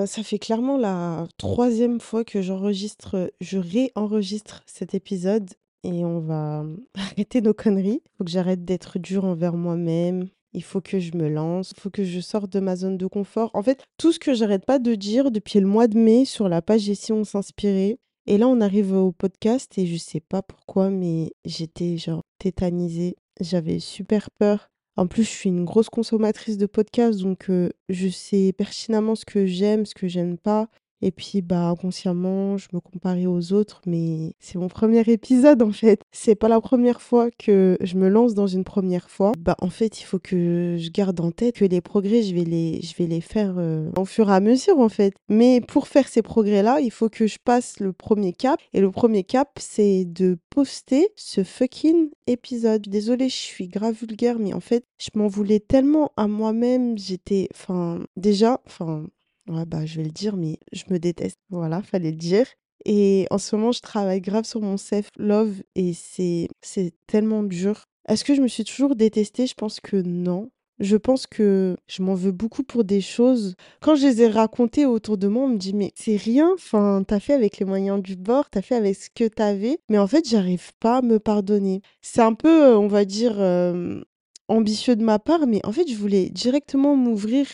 Bah, ça fait clairement la troisième fois que j'enregistre, je réenregistre cet épisode et on va arrêter nos conneries. Il Faut que j'arrête d'être dure envers moi-même. Il faut que je me lance, il faut que je sorte de ma zone de confort. En fait, tout ce que j'arrête pas de dire depuis le mois de mai sur la page si on s'inspirait. Et là, on arrive au podcast et je sais pas pourquoi, mais j'étais genre tétanisée. J'avais super peur. En plus, je suis une grosse consommatrice de podcasts, donc je sais pertinemment ce que j'aime, ce que j'aime pas. Et puis, bah, inconsciemment, je me comparais aux autres, mais c'est mon premier épisode en fait. C'est pas la première fois que je me lance dans une première fois. Bah, en fait, il faut que je garde en tête que les progrès, je vais les, je vais les faire euh, au fur et à mesure en fait. Mais pour faire ces progrès-là, il faut que je passe le premier cap. Et le premier cap, c'est de poster ce fucking épisode. Désolée, je suis grave vulgaire, mais en fait, je m'en voulais tellement à moi-même. J'étais, enfin, déjà, enfin, Ouais, bah, je vais le dire, mais je me déteste. Voilà, fallait le dire. Et en ce moment, je travaille grave sur mon self-love et c'est c'est tellement dur. Est-ce que je me suis toujours détestée? Je pense que non. Je pense que je m'en veux beaucoup pour des choses. Quand je les ai racontées autour de moi, on me dit, mais c'est rien, enfin, t'as fait avec les moyens du bord, t'as fait avec ce que t'avais. Mais en fait, j'arrive pas à me pardonner. C'est un peu, euh, on va dire, euh, ambitieux de ma part, mais en fait, je voulais directement m'ouvrir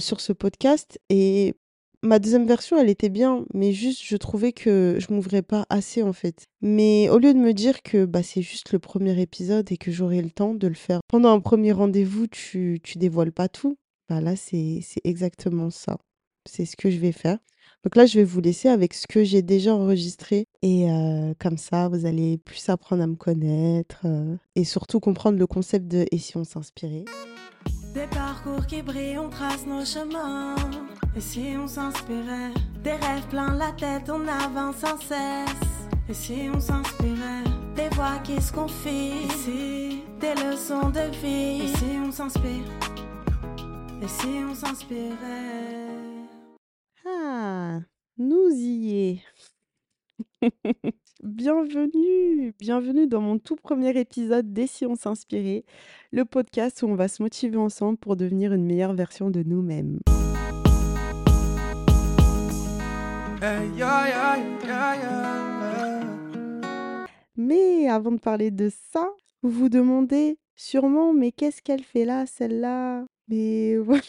sur ce podcast et ma deuxième version, elle était bien, mais juste je trouvais que je m'ouvrais pas assez en fait. Mais au lieu de me dire que bah, c'est juste le premier épisode et que j'aurai le temps de le faire pendant un premier rendez-vous, tu, tu dévoiles pas tout. Bah là, c'est exactement ça. C'est ce que je vais faire. Donc là, je vais vous laisser avec ce que j'ai déjà enregistré. Et comme ça, vous allez plus apprendre à me connaître et surtout comprendre le concept de Et si on s'inspirait? Parcours qui brillent, on trace nos chemins. Et si on s'inspirait Des rêves plein la tête, on avance sans cesse. Et si on s'inspirait Des voix qui se confient. Ici, des leçons de vie. Et si on s'inspire Et si on s'inspirait Ah, nous y est. Bienvenue, bienvenue dans mon tout premier épisode des Si on s'inspirait, le podcast où on va se motiver ensemble pour devenir une meilleure version de nous-mêmes. Mais avant de parler de ça, vous vous demandez sûrement, mais qu'est-ce qu'elle fait là, celle-là? Mais voilà.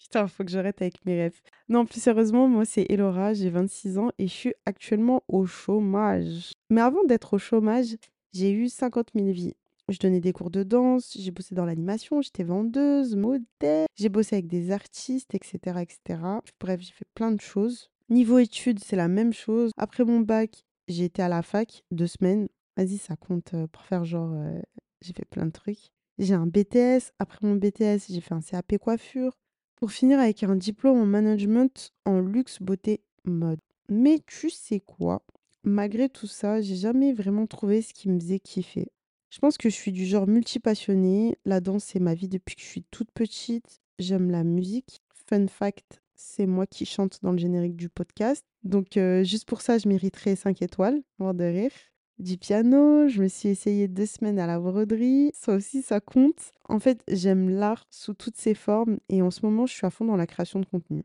Putain, faut que j'arrête avec mes rêves. Non, plus sérieusement, moi c'est Elora, j'ai 26 ans et je suis actuellement au chômage. Mais avant d'être au chômage, j'ai eu 50 000 vies. Je donnais des cours de danse, j'ai bossé dans l'animation, j'étais vendeuse, modèle, j'ai bossé avec des artistes, etc., etc. Bref, j'ai fait plein de choses. Niveau études, c'est la même chose. Après mon bac, j'ai été à la fac deux semaines. Vas-y, ça compte euh, pour faire genre, euh, j'ai fait plein de trucs. J'ai un BTS. Après mon BTS, j'ai fait un CAP coiffure pour finir avec un diplôme en management en luxe, beauté, mode. Mais tu sais quoi? Malgré tout ça, j'ai jamais vraiment trouvé ce qui me faisait kiffer. Je pense que je suis du genre multipassionnée. La danse, c'est ma vie depuis que je suis toute petite. J'aime la musique. Fun fact, c'est moi qui chante dans le générique du podcast. Donc, euh, juste pour ça, je mériterais 5 étoiles, mort de rire du piano, je me suis essayée deux semaines à la broderie, ça aussi ça compte. En fait, j'aime l'art sous toutes ses formes et en ce moment, je suis à fond dans la création de contenu.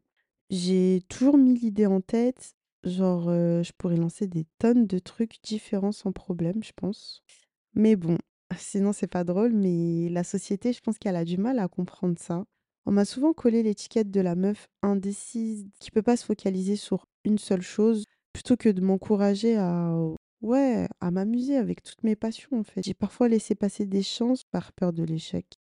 J'ai toujours mis l'idée en tête, genre euh, je pourrais lancer des tonnes de trucs différents sans problème, je pense. Mais bon, sinon c'est pas drôle, mais la société, je pense qu'elle a du mal à comprendre ça. On m'a souvent collé l'étiquette de la meuf indécise qui peut pas se focaliser sur une seule chose plutôt que de m'encourager à Ouais, à m'amuser avec toutes mes passions en fait. J'ai parfois laissé passer des chances par peur de l'échec.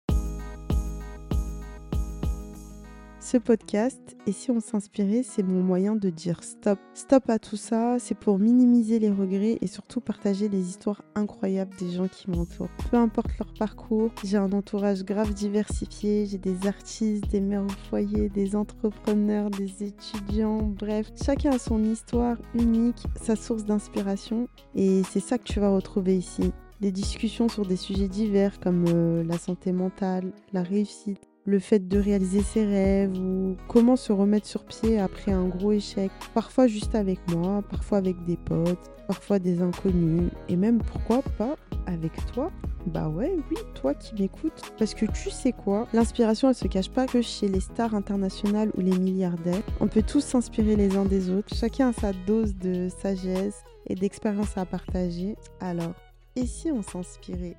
Ce podcast, et si on s'inspirait, c'est mon moyen de dire stop. Stop à tout ça, c'est pour minimiser les regrets et surtout partager les histoires incroyables des gens qui m'entourent. Peu importe leur parcours, j'ai un entourage grave diversifié, j'ai des artistes, des mères au foyer, des entrepreneurs, des étudiants, bref, chacun a son histoire unique, sa source d'inspiration et c'est ça que tu vas retrouver ici des discussions sur des sujets divers comme euh, la santé mentale, la réussite, le fait de réaliser ses rêves ou comment se remettre sur pied après un gros échec. Parfois juste avec moi, parfois avec des potes, parfois des inconnus et même pourquoi pas avec toi. Bah ouais, oui, toi qui m'écoutes. Parce que tu sais quoi, l'inspiration elle se cache pas que chez les stars internationales ou les milliardaires. On peut tous s'inspirer les uns des autres. Chacun a sa dose de sagesse et d'expérience à partager. Alors, et si on s'inspirait